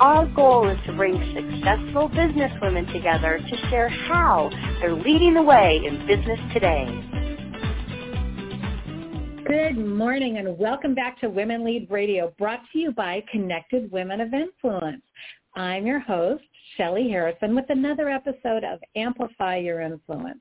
Our goal is to bring successful businesswomen together to share how they're leading the way in business today. Good morning and welcome back to Women Lead Radio, brought to you by Connected Women of Influence. I'm your host, Shelly Harrison, with another episode of Amplify Your Influence.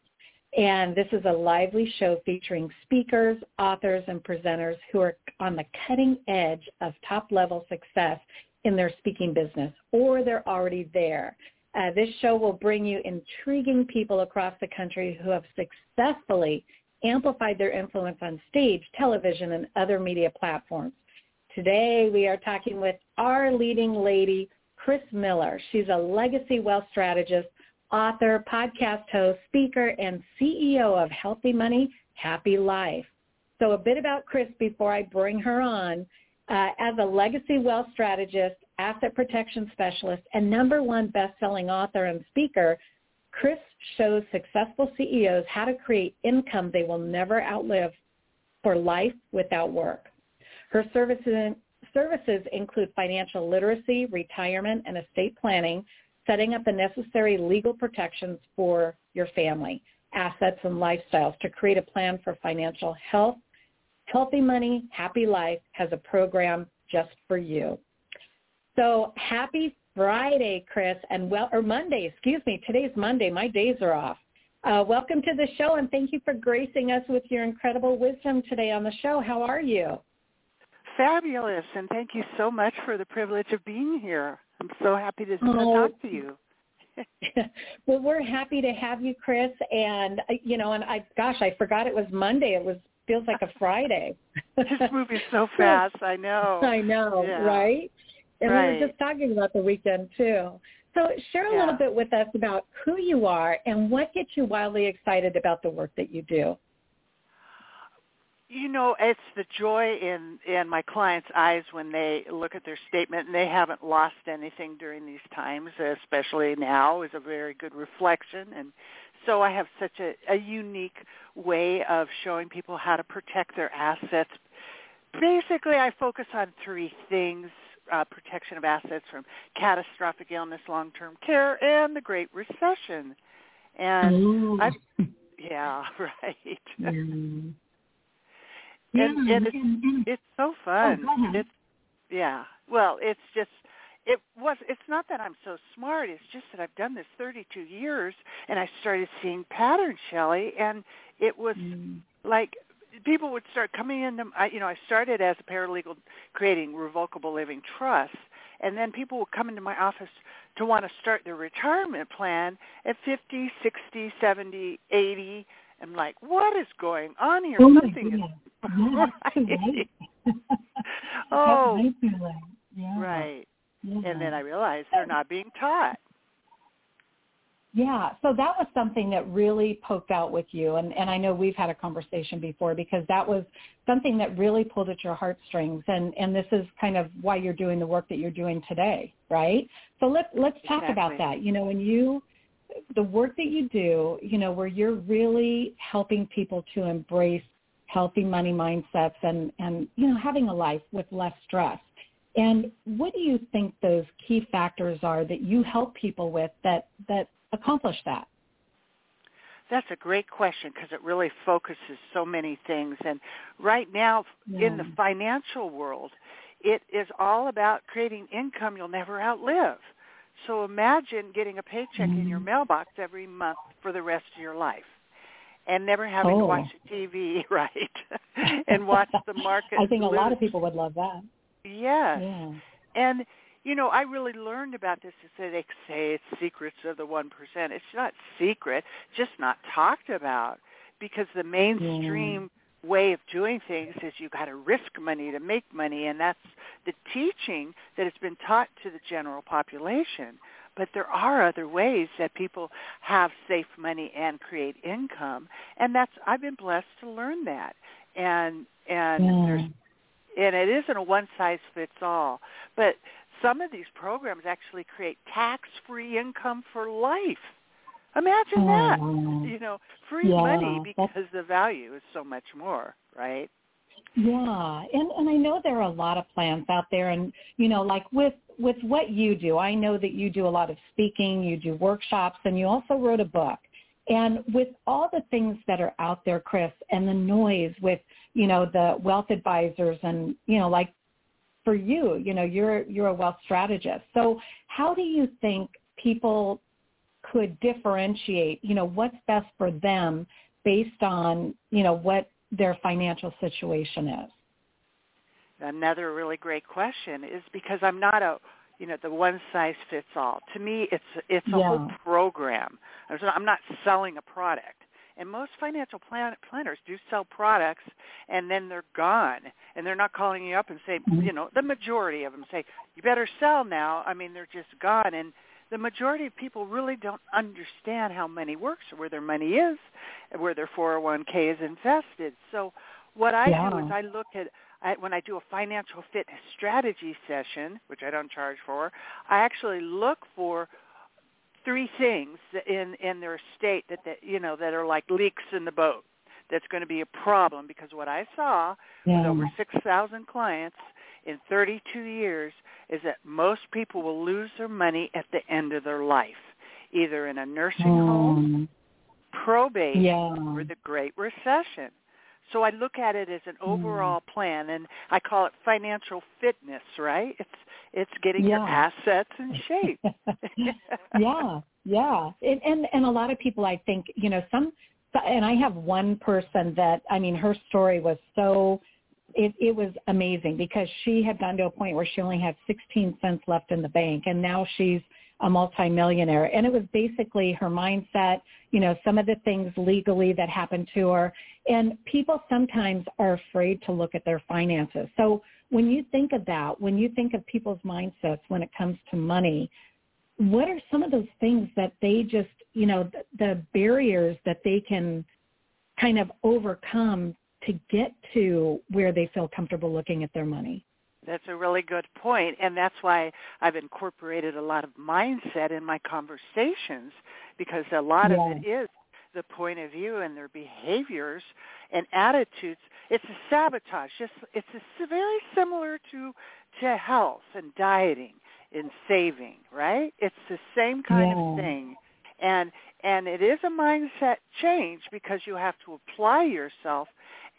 And this is a lively show featuring speakers, authors, and presenters who are on the cutting edge of top-level success in their speaking business or they're already there. Uh, this show will bring you intriguing people across the country who have successfully amplified their influence on stage, television, and other media platforms. Today we are talking with our leading lady, Kris Miller. She's a legacy wealth strategist, author, podcast host, speaker, and CEO of Healthy Money, Happy Life. So a bit about Kris before I bring her on. Uh, as a legacy wealth strategist, asset protection specialist, and number one best-selling author and speaker, Kris shows successful CEOs how to create income they will never outlive for life without work. Her services, services include financial literacy, retirement, and estate planning, setting up the necessary legal protections for your family, assets, and lifestyles to create a plan for financial health, Healthy Money, Happy Life has a program just for you. So happy Friday, Kris, and well, or Monday, excuse me. Today's Monday. My days are off. Uh, welcome to the show, and thank you for gracing us with your incredible wisdom today on the show. How are you? Fabulous, and thank you so much for the privilege of being here. I'm so happy to oh. talk to you. well, we're happy to have you, Kris. And uh, you know, and I, gosh, I forgot it was Monday. It was feels like a Friday. this moving so fast. I know. I know, yeah. right? And right. we were just talking about the weekend too. So share a yeah. little bit with us about who you are and what gets you wildly excited about the work that you do. You know, it's the joy in in my clients' eyes when they look at their statement and they haven't lost anything during these times, especially now is a very good reflection and so I have such a, a unique way of showing people how to protect their assets. Basically, I focus on three things, uh, protection of assets from catastrophic illness, long-term care, and the Great Recession. And I, yeah, right. Yeah, and, and, it's, and, and it's so fun. Oh, it's yeah. Well, it's just it was it's not that I'm so smart, it's just that I've done this 32 years and I started seeing patterns, Shelly, and it was mm. like people would start coming into I you know, I started as a paralegal creating revocable living trusts and then people would come into my office to want to start their retirement plan at 50, 60, 70, 80. I'm like, what is going on here? Oh Something is yeah, right. oh, yeah. right. Yeah. And then mm-hmm. I realized they're not being taught. Yeah, so that was something that really poked out with you, and, and I know we've had a conversation before because that was something that really pulled at your heartstrings, and, and this is kind of why you're doing the work that you're doing today, right? So let, let's talk exactly. about that. You know, when you, the work that you do, you know, where you're really helping people to embrace healthy money mindsets and, and, you know, having a life with less stress and what do you think those key factors are that you help people with that, that accomplish that? That's a great question because it really focuses so many things. And right now yeah. in the financial world, it is all about creating income you'll never outlive. So imagine getting a paycheck mm-hmm. in your mailbox every month for the rest of your life and never having oh. to watch TV, right? and watch the market. I think a lot of people would love that. Yes. Yeah. And you know, I really learned about this. Is that they say it's secrets of the one percent. It's not secret, just not talked about because the mainstream way of doing things is you got to risk money to make money and that's the teaching that has been taught to the general population but there are other ways that people have safe money and create income and that's i've been blessed to learn that and and yeah. there's and it isn't a one size fits all but some of these programs actually create tax free income for life Imagine oh, that. Oh, you know, free yeah, money because the value is so much more, right? Yeah, and and I know there are a lot of plans out there, and you know, like with with what you do, I know that you do a lot of speaking, you do workshops, and you also wrote a book. And with all the things that are out there, Kris, and the noise with you know the wealth advisors, and you know, like for you, you know, you're you're a wealth strategist. So how do you think people could differentiate, you know, what's best for them based on, you know, what their financial situation is? Another really great question is because I'm not a, you know, the one size fits all. To me, it's it's a yeah. whole program. I'm not selling a product. And most financial plan- planners do sell products, and then they're gone, and they're not calling you up and say, mm-hmm. you know, the majority of them say, you better sell now. I mean, they're just gone, and the majority of people really don't understand how money works or where their money is, and where their 401k is invested. So what I yeah. do is I look at I, when I do a financial fitness strategy session, which I don't charge for, I actually look for three things in in their state that, that you know that are like leaks in the boat that's going to be a problem because what I saw yeah. with over 6,000 clients in 32 years is that most people will lose their money at the end of their life, either in a nursing mm. home, probate, yeah. or the Great Recession. So I look at it as an mm. overall mm. plan, and I call it financial fitness. Right? It's it's getting yeah. your assets in shape. yeah, yeah, and, and and a lot of people, I think, you know, some, and I have one person that I mean, her story was so it, it was amazing because she had gotten to a point where she only had 16 cents left in the bank and now she's a multimillionaire. And it was basically her mindset, you know, some of the things legally that happened to her. And people sometimes are afraid to look at their finances. So when you think of that, when you think of people's mindsets when it comes to money, what are some of those things that they just, you know, the, the barriers that they can kind of overcome to get to where they feel comfortable looking at their money. That's a really good point, and that's why I've incorporated a lot of mindset in my conversations because a lot yeah. of it is the point of view and their behaviors and attitudes. It's a sabotage. Just it's a, very similar to to health and dieting and saving, right? It's the same kind yeah. of thing. And and it is a mindset change because you have to apply yourself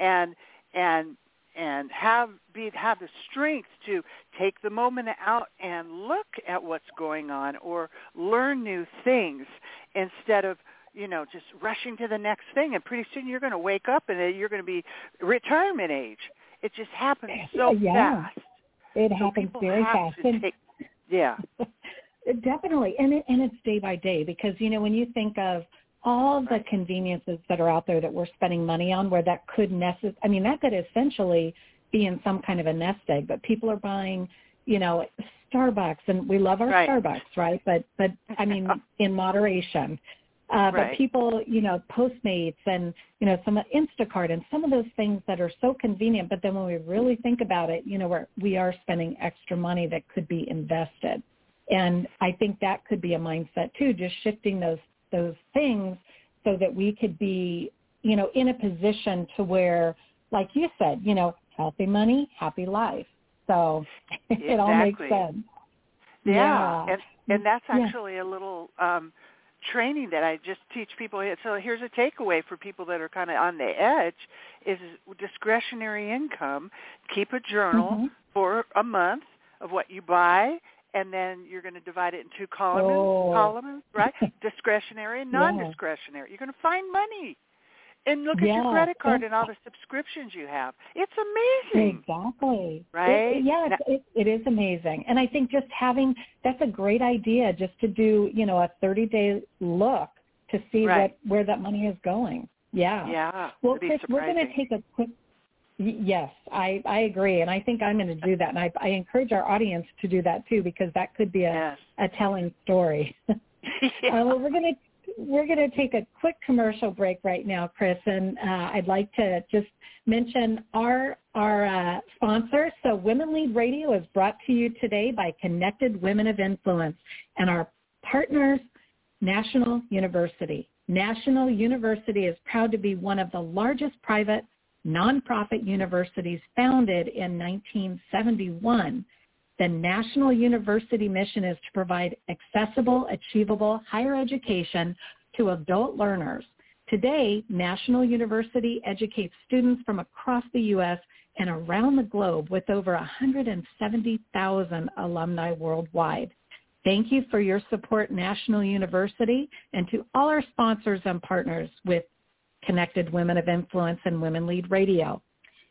and and and have be have the strength to take the moment out and look at what's going on or learn new things instead of you know just rushing to the next thing. And pretty soon you're going to wake up and you're going to be retirement age. It just happens eh, so yeah. fast. It so happens very fast. take, yeah. Definitely. And it, and it's day by day because you know when you think of all the conveniences that are out there that we're spending money on where that could necess- I mean, that could essentially be in some kind of a nest egg, but people are buying, you know, Starbucks and we love our right. Starbucks, right? But, but I mean, in moderation. Uh, right. But people, you know, Postmates and, you know, some Instacart and some of those things that are so convenient. But then when we really think about it, you know, we're, we are spending extra money that could be invested. And I think that could be a mindset too, just shifting those those things so that we could be, you know, in a position to where, like you said, you know, healthy money, happy life. So exactly. it all makes sense. Yeah. yeah. And and that's actually yeah. a little um training that I just teach people. So here's a takeaway for people that are kind of on the edge is discretionary income. Keep a journal mm-hmm. for a month of what you buy and then you're going to divide it in two columns, oh. columns, right? Discretionary and non-discretionary. Yeah. You're going to find money. And look yeah. at your credit card and all the subscriptions you have. It's amazing. Exactly. Right? It, yes, it, it is amazing. And I think just having, that's a great idea just to do, you know, a 30-day look to see right. what, where that money is going. Yeah. Yeah. Well, Kris, we're going to take a quick. Yes, I I agree, and I think I'm going to do that, and I I encourage our audience to do that too because that could be a Yes. a telling story. yeah. Uh, well, we're going to we're going to take a quick commercial break right now, Kris, and uh, I'd like to just mention our our uh, sponsor. So, Women Lead Radio is brought to you today by Connected Women of Influence and our partners, National University. National University is proud to be one of the largest private nonprofit universities founded in 1971. The National University mission is to provide accessible, achievable higher education to adult learners. Today, National University educates students from across the U.S. and around the globe with over 170,000 alumni worldwide. Thank you for your support, National University, and to all our sponsors and partners with Connected Women of Influence and Women Lead Radio.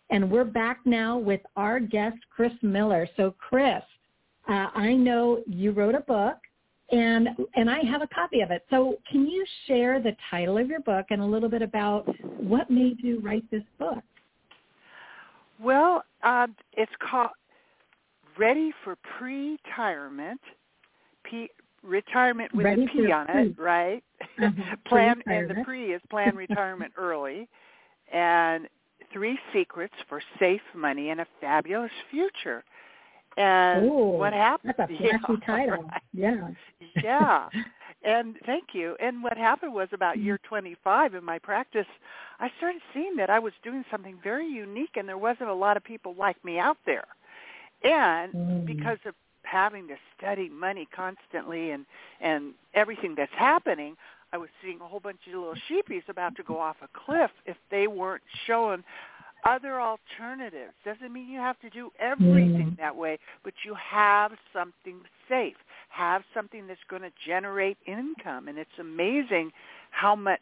And we're back now with our guest, Kris Miller. So Kris, uh, I know you wrote a book and, and I have a copy of it. So can you share the title of your book and a little bit about what made you write this book? Well, um, it's called Ready for Pre-Retirement. Retirement with Ready a P on pre. it, right? Mhm, plan and the pre-retirement. is plan retirement early, and three secrets for safe money and a fabulous future. And Ooh, what happened? That's a flashy Yeah, title. right. Yeah. yeah. And thank you. And what happened was about Mm-hmm. year 25 in my practice, I started seeing that I was doing something very unique and there wasn't a lot of people like me out there. And Mm. because of having to study money constantly and and everything that's happening, I was seeing a whole bunch of little sheepies about to go off a cliff if they weren't showing other alternatives. Doesn't mean you have to do everything Mm. that way, but you have something safe. Have something that's going to generate income. And it's amazing how much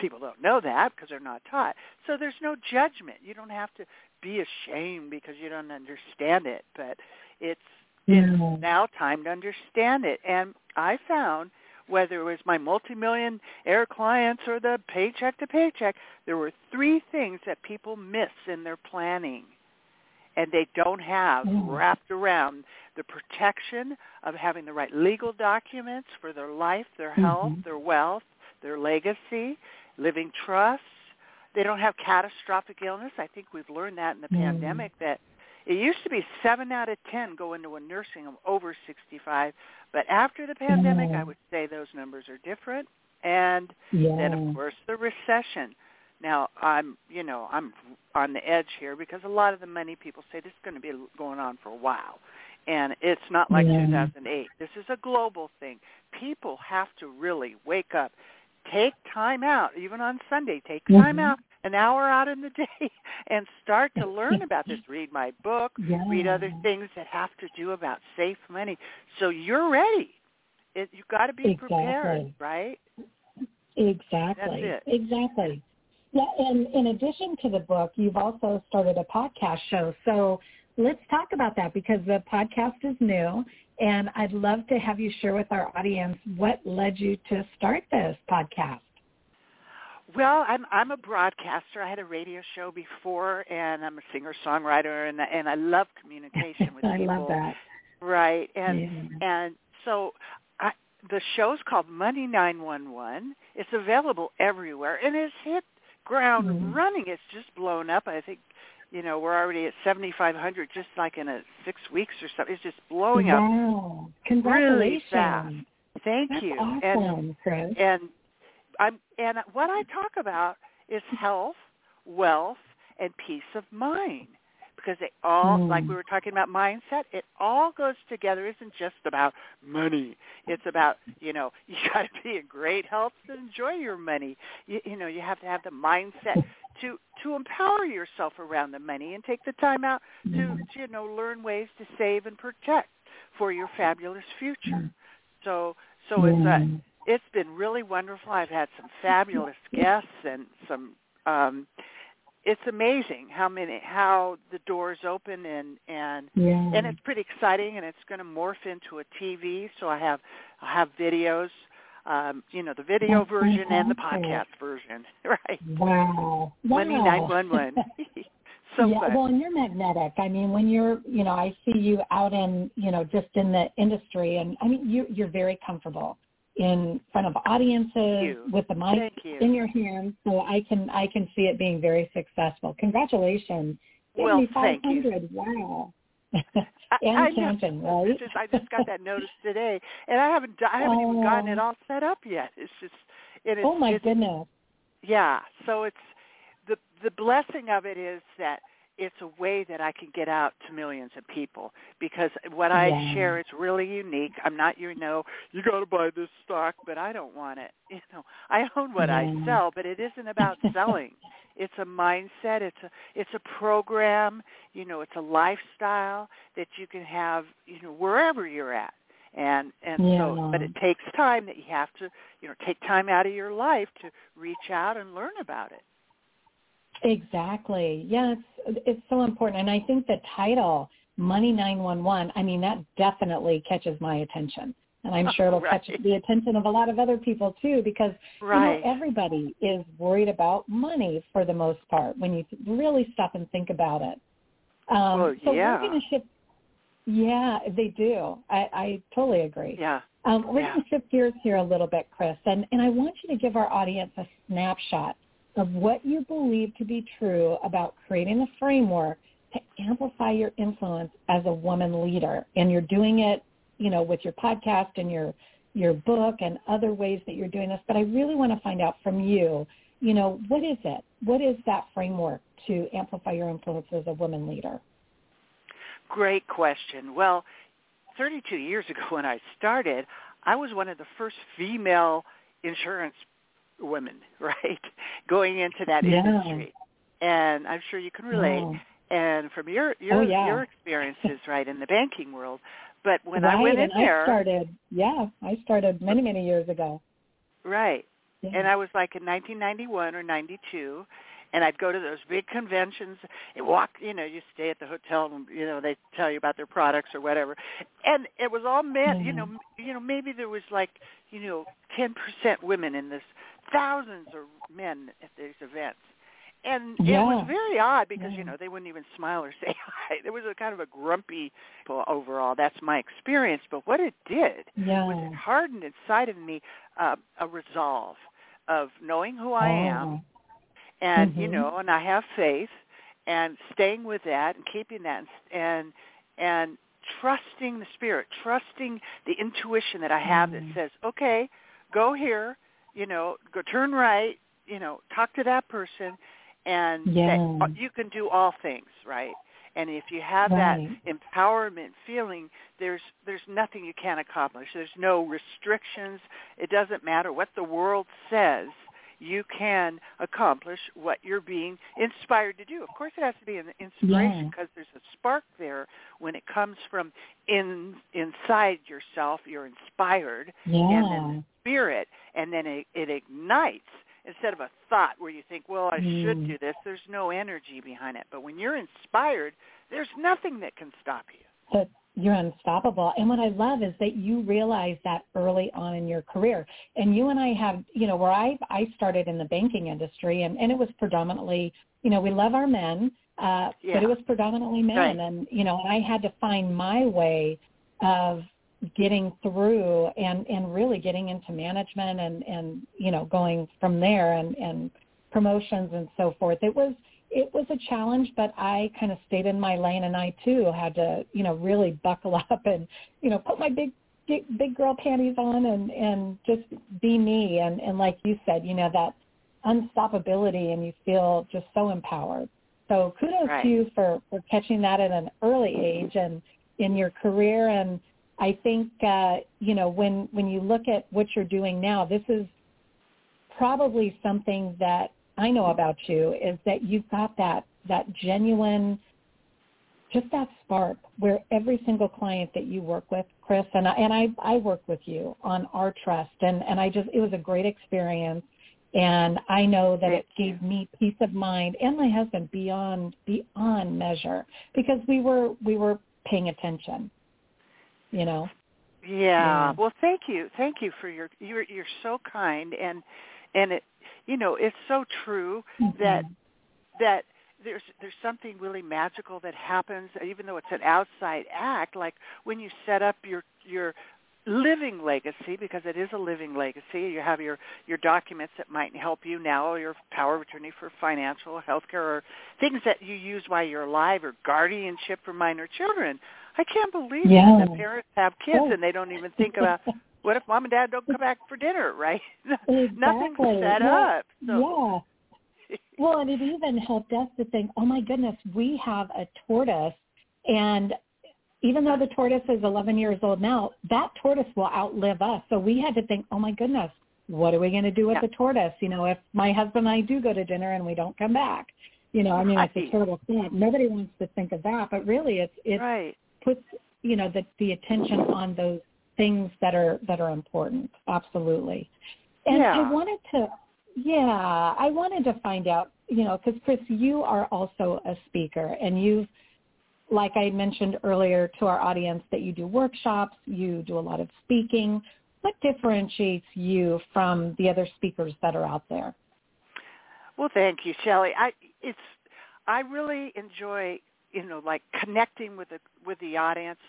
people don't know that because they're not taught. So there's no judgment. You don't have to be ashamed because you don't understand it, but it's. It's now time to understand it. And I found whether it was my multi-million air clients or the paycheck to paycheck, there were three things that people miss in their planning and they don't have Mm. wrapped around the protection of having the right legal documents for their life, their health, Mhm. their wealth, their legacy, living trusts. They don't have catastrophic illness. I think we've learned that in the Mm. pandemic that it used to be 7 out of 10 go into a nursing home over 65, but after the pandemic Yeah. I would say those numbers are different. And Yeah. then of course the recession. Now I'm, you know, I'm on the edge here because a lot of the money people say this is going to be going on for a while. And it's not like Yeah. 2008. This is a global thing. People have to really wake up. Take time out, even on Sunday. Take time Mhm. out, an hour out in the day, and start to learn about this. Read my book. Yeah. Read other things that have to do about safe money. So you're ready. It, you've got to be prepared, right? Exactly. That's Exactly. Yeah, and in addition to the book, you've also started a podcast show. So let's talk about that because the podcast is new, and I'd love to have you share with our audience what led you to start this podcast. Well, I'm I'm a broadcaster. I had a radio show before, and I'm a singer songwriter, and and I love communication with I people. I love that. Right, and Yeah. and so I, the show's called Money 911. It's available everywhere, and it's hit ground Mhm. running. It's just blown up. I think, you know, we're already at 7,500 just like in a six weeks or something. It's just blowing up Wow. really Congratulations. fast. Thank That's you. awesome, And Kris. and I'm and what I talk about is health, wealth, and peace of mind. Because they all Mm. like we were talking about mindset it all goes together. It isn't just about money. It's about you know you got to be in great health to enjoy your money. You, you know you have to have the mindset to to empower yourself around the money and take the time out to, to you know learn ways to save and protect for your fabulous future. So so it's a it's been really wonderful. I've had some fabulous guests and some um it's amazing how many how the doors open and and yeah. and it's pretty exciting and it's going to morph into a TV so I have I have videos um, you know, the video That's version and the podcast version, right? Wow. Wow. nine one one. So yeah, fun. well, and you're magnetic. I mean, when you're, you know, I see you out in, you know, just in the industry, and I mean, you you're very comfortable in front of audiences with the mic you. in your hand. So I can I can see it being very successful. Congratulations. Well, thank you. Wow. And I know. counting, right? Just, I just got that notice today, and I haven't I haven't even gotten it Oh. all set up yet. It's just it is. oh my goodness. Yeah. So it's the the blessing of it is that it's a way that I can get out to millions of people because what I Yeah. share is really unique. I'm not you know you got to buy this stock, but I don't want it. You know, I own what I sell, but it isn't about selling. It's a mindset. It's a it's a program. You know, it's a lifestyle that you can have. You know, wherever you're at. And and so, Yeah. but it takes time that you have to, you know, take time out of your life to reach out and learn about it. Exactly. Yeah, it's it's so important, and I think the title "Money 911." I mean, that definitely catches my attention, and I'm sure it'll Right. catch the attention of a lot of other people too, because Right. you know everybody is worried about money for the most part when you really stop and think about it. Um, Well, so yeah. we're going to shift. Yeah, they do. I, I totally agree. Yeah. Um, we're Yeah. going to shift gears here a little bit, Kris, and, and I want you to give our audience a snapshot of what you believe to be true about creating a framework to amplify your influence as a woman leader. And you're doing it, you know, with your podcast and your your book and other ways that you're doing this. But I really want to find out from you, you know, what is it? What is that framework to amplify your influence as a woman leader? Great question. Well, 32 years ago when I started, I was one of the first female insurance women, right, going into that Yeah. industry. And I'm sure you can relate. Wow. And from your oh, your Oh, yeah. your experiences, right, in the banking world. But when right, I went in there, I started, yeah, I started many, many years ago. right, Yeah. and I was like in 1991 or 92, and I'd go to those big conventions and walk. You know, you stay at the hotel, and you know they tell you about their products or whatever, and it was all men. You know, m- you know maybe there was like you know 10% women in this, thousands of men at these events. And it was very odd because Yeah. you know they wouldn't even smile or say hi. There was a kind of a grumpy overall. That's my experience. But what it did yeah. was it hardened inside of me uh, a resolve of knowing who I am, Oh. and you Mhm. know, and I have faith, and staying with that and keeping that, and and trusting the spirit, trusting the intuition that I have Mm. that says, okay, go here, you know, go turn right, you know, talk to that person, and Yeah. that you can do all things, right? And if you have Right. that empowerment feeling, there's there's nothing you can't accomplish. There's no restrictions. It doesn't matter what the world says. You can accomplish what you're being inspired to do. Of course, it has to be an inspiration Yeah. because there's a spark there when it comes from in inside yourself. You're inspired, Yeah. and then the spirit, and then it, it ignites instead of a thought where you think, well, I should Mm. do this. There's no energy behind it. But when you're inspired, there's nothing that can stop you. that you're unstoppable. And what I love is that you realize that early on in your career. And you and I have, you know, where I I started in the banking industry, and and it was predominantly, you know, we love our men, uh, Yeah. but it was predominantly men, Right. and you know, and I had to find my way of getting through and and really getting into management and and you know going from there and and promotions and so forth. It was it was a challenge but i kind of stayed in my lane and i too had to you know really buckle up and you know put my big big, big girl panties on and and just be me. And and like you said you know that unstoppability and you feel just so empowered. So kudos Right. to you for for catching that at an early age and in your career. And I think uh, you know when when you look at what you're doing now, this is probably something that I know about you is that you've got that that genuine, just that spark where every single client that you work with, Kris, and I, and I I work with you on our trust, and and I just it was a great experience. And I know that it gave me peace of mind and my husband beyond beyond measure because we were we were paying attention you know Yeah. yeah. Well, thank you. Thank you for your you're you're so kind and and it you know, it's so true mm-hmm. that that there's there's something really magical that happens even though it's an outside act like when you set up your your living legacy because it is a living legacy you have your your documents that might help you now or your power of attorney for financial health care or things that you use while you're alive or guardianship for minor children i can't believe yeah. that parents have kids oh. and they don't even think about what if mom and dad don't come back for dinner right exactly. nothing's set yeah. up so yeah well, and it even helped us to think, oh my goodness, we have a tortoise, and even though the tortoise is 11 years old now, that tortoise will outlive us. So we had to think, oh my goodness, what are we going to do with yeah. the tortoise? You know, if my husband and I do go to dinner and we don't come back, you know, I mean, it's a terrible thing. Nobody wants to think of that, but really, it's it's right. Puts you know the the attention on those things that are that are important. Absolutely. And yeah. I wanted to yeah, I wanted to find out, you know, because Kris, you are also a speaker, and you've, like I mentioned earlier to our audience, that you do workshops, you do a lot of speaking. What differentiates you from the other speakers that are out there? Well, thank you, Shelly. I it's I really enjoy, you know, like connecting with the with the audience.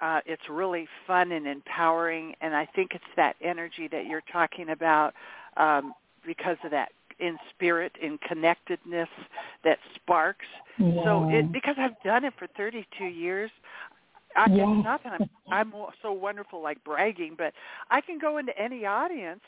Uh, it's really fun and empowering, and I think it's that energy that you're talking about. Um, because of that in spirit, in connectedness that sparks. Yeah. So it because I've done it for 32 years. I, yeah. It's not that I'm I'm so wonderful like bragging, but I can go into any audience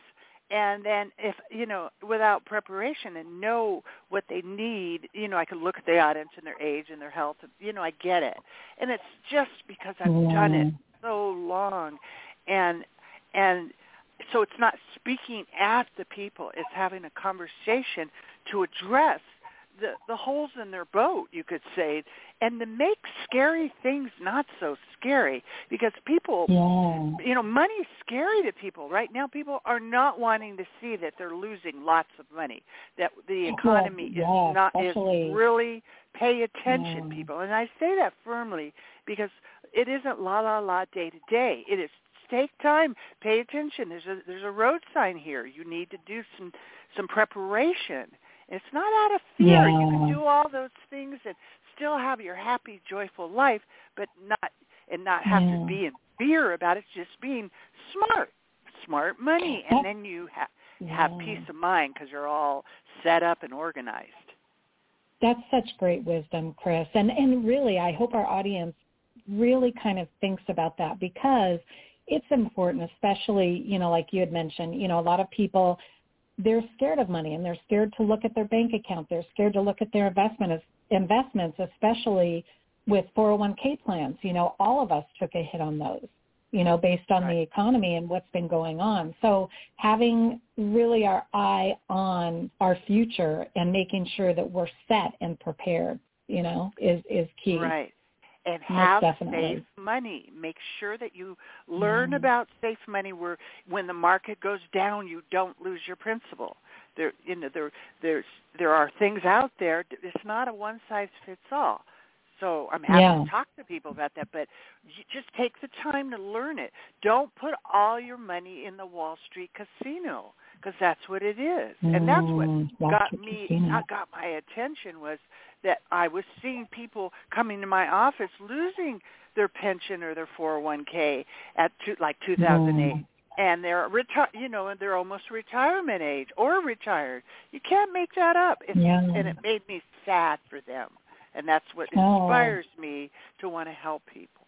and then if you know without preparation and know what they need you know i can look at the audience and their age and their health and you know i get it. And it's just because i've yeah. done it so long. And and so it's not speaking at the people; it's having a conversation to address the the holes in their boat, you could say, and to make scary things not so scary because people, yeah. you know, money's scary to people right now. People are not wanting to see that they're losing lots of money, that the economy yeah, yeah, is not especially. is really pay attention, people, and I say that firmly because it isn't la la la day to day. It is take time, pay attention. There's a there's a road sign here. You need to do some some preparation. It's not out of fear. Yeah. You can do all those things and still have your happy, joyful life, but not and not have yeah. to be in fear about it. Just being smart, smart money, and then you have have peace of mind because you're all set up and organized. That's such great wisdom, Kris. And and really, I hope our audience really kind of thinks about that because it's important, especially, you know, like you had mentioned, you know, a lot of people, they're scared of money and they're scared to look at their bank account. They're scared to look at their investment, investments, especially with 401k plans. You know, all of us took a hit on those, you know, based on right. the economy and what's been going on. So having really our eye on our future and making sure that we're set and prepared, you know, is, is key. Right and have safe money. Make sure that you learn mm. about safe money where when the market goes down you don't lose your principal. There you know there there's there are things out there it's not a one size fits all. So I'm happy yeah. to talk to people about that, but you just take the time to learn it. Don't put all your money in the Wall Street casino because that's what it is, and that's what mm, got me casino. got my attention was that I was seeing people coming to my office losing their pension or their 401k at two, like 2008. Mm. And they're reti- you know, and they're almost retirement age or retired. You can't make that up. It's, yeah. And it made me sad for them. And that's what inspires oh. me to want to help people.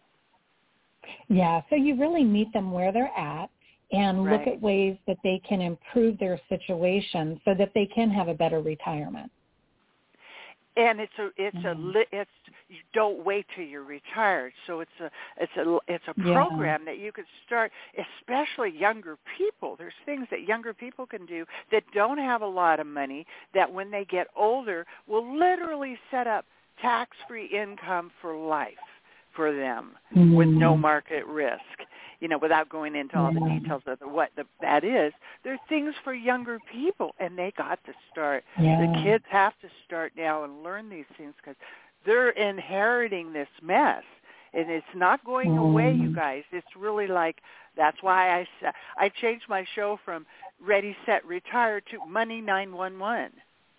Yeah, so you really meet them where they're at and right. look at ways that they can improve their situation so that they can have a better retirement and it's a it's mm-hmm. a it's you don't wait till you're retired so it's a it's a it's a program yeah. that you could start especially younger people there's things that younger people can do that don't have a lot of money that when they get older will literally set up tax free income for life for them mm-hmm. with no market risk you know, without going into all the details of the, what the, that is, there are things for younger people, and they got to start. Yeah. The kids have to start now and learn these things because they're inheriting this mess, and it's not going mm. away, you guys. It's really like that's why I I changed my show from Ready Set Retire to Money Nine One One.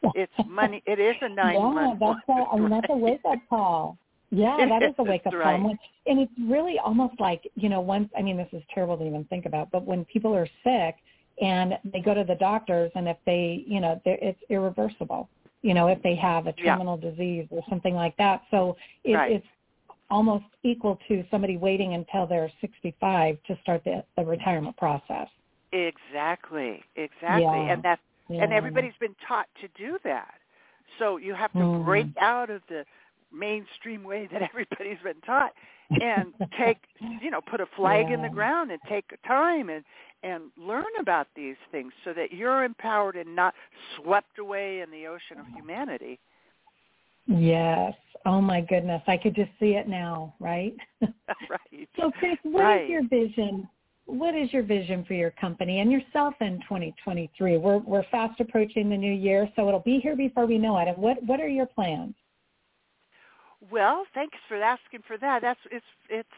It's money. It is a nine yeah, that's a, another wake up call. Yeah, that is a wake up right. call. And it's really almost like, you know, once, I mean, this is terrible to even think about, but when people are sick and they go to the doctors and if they, you know, it's irreversible, you know, if they have a terminal yeah. disease or something like that. So it, right. it's almost equal to somebody waiting until they're 65 to start the, the retirement process. Exactly, exactly. Yeah. And that's, yeah. and everybody's been taught to do that. So you have to mm. break out of the mainstream way that everybody's been taught and take you know put a flag yeah. in the ground and take time and and learn about these things so that you're empowered and not swept away in the ocean of humanity. Yes. Oh my goodness. I could just see it now right? Right. So kris what right. is your vision? What is your vision for your company and yourself in 2023 we're we're fast approaching the new year so it'll be here before we know it. And what what are your plans well, thanks for asking for that. That's it's it's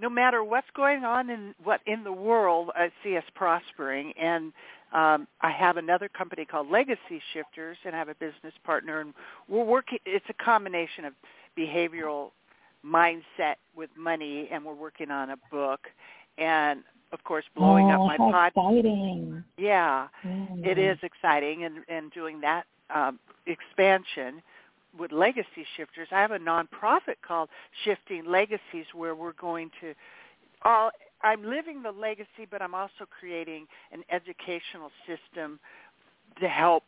no matter what's going on in what in the world, I see us prospering. And um, I have another company called Legacy Shifters, and I have a business partner, and we're working. It's a combination of behavioral mindset with money, and we're working on a book, and of course, blowing oh, up my pod. Exciting! Yeah, mm. it is exciting, and and doing that um, expansion with legacy shifters. I have a nonprofit called Shifting Legacies where we're going to all I'm living the legacy but I'm also creating an educational system to help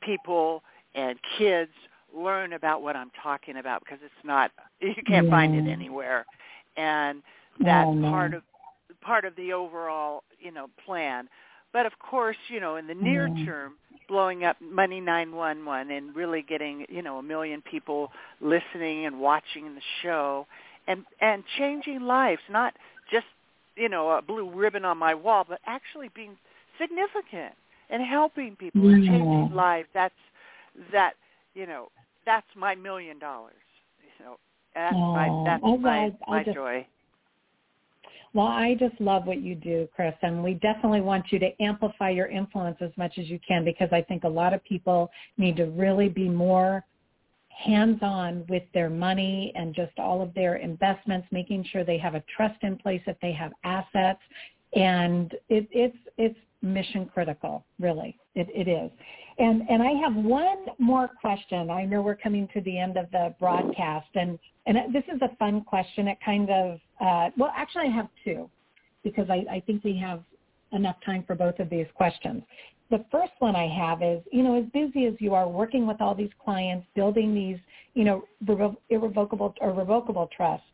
people and kids learn about what I'm talking about because it's not you can't yeah. find it anywhere. And that's oh, part of part of the overall, you know, plan. But of course, you know, in the near yeah. term, blowing up Money 911 and really getting, you know, a million people listening and watching the show and and changing lives, not just, you know, a blue ribbon on my wall, but actually being significant and helping people yeah. and changing lives. That's that, you know, that's my million dollars. You know, that's oh, my that's I, my I, my I just, joy. Well, I just love what you do, Kris, and we definitely want you to amplify your influence as much as you can because I think a lot of people need to really be more hands-on with their money and just all of their investments, making sure they have a trust in place, if they have assets, and it, it's it's mission critical, really. It, it is. And and I have one more question. I know we're coming to the end of the broadcast, and and this is a fun question. It kind of uh, well, actually, I have two because I, I think we have enough time for both of these questions. The first one I have is, you know, as busy as you are working with all these clients, building these, you know, irrevocable or revocable trusts,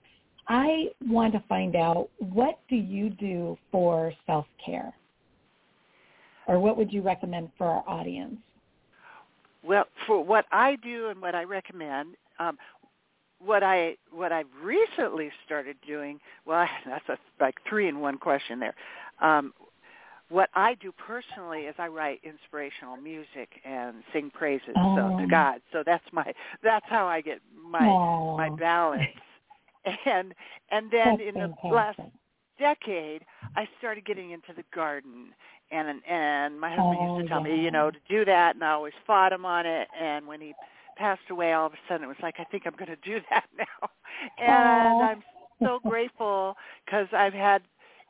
I want to find out what do you do for self-care? Or what would you recommend for our audience? Well, for what I do and what I recommend, um, what I what I've recently started doing, well, that's a like three in one question there. Um, what I do personally is I write inspirational music and sing praises oh. so, to God. So that's my that's how I get my oh. my balance. And and then that's in fantastic. the last decade, I started getting into the garden and and my husband oh, used to tell yeah. me, you know, to do that, and I always fought him on it. And when he passed away, all of a sudden it was like, I think I'm going to do that now, and oh. I'm so grateful because I've had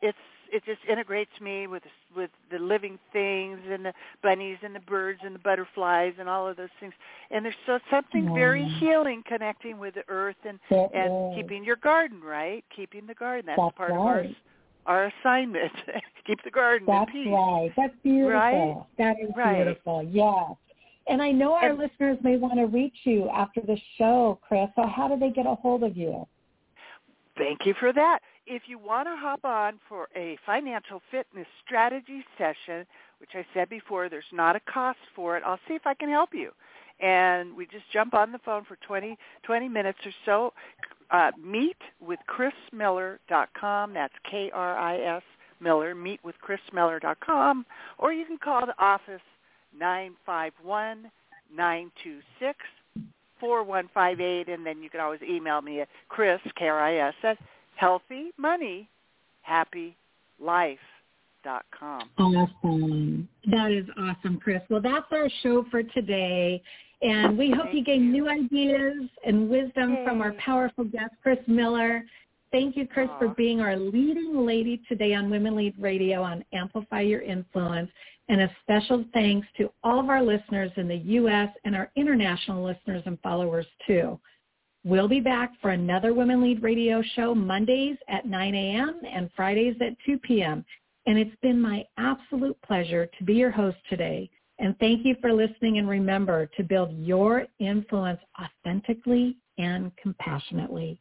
it's it just integrates me with with the living things and the bunnies and the birds and the butterflies and all of those things. And there's so something mm. very healing connecting with the earth and that and is. keeping your garden right, keeping the garden. That's, That's part right. of our our assignment. Keep the garden That's in peace. right. That's beautiful. Right? That is Right. beautiful. Yes. And I know our And- listeners may want to reach you after the show, Kris. So how do they get a hold of you? Thank you for that. If you want to hop on for a financial fitness strategy session, which I said before, there's not a cost for it. I'll see if I can help you. And we just jump on the phone for 20, 20 minutes or so. Uh, meet with krismiller.com. That's K-R-I-S Miller. Meet with krismiller.com. Or you can call the office 951 926 4158, and then you can always email me at Kris, K-R-I-S, at Healthy Money, Happy Life. Awesome. That is awesome, Kris. Well, that's our show for today. And we hope Thank you gain you. new ideas and wisdom from our powerful guest, Kris Miller. Thank you, Kris, for being our leading lady today on Women Lead Radio on Amplify Your Influence. And a special thanks to all of our listeners in the U.S. and our international listeners and followers, too. We'll be back for another Women Lead Radio show Mondays at 9 a.m. and Fridays at 2 p.m. And it's been my absolute pleasure to be your host today. And thank you for listening. And remember to build your influence authentically and compassionately.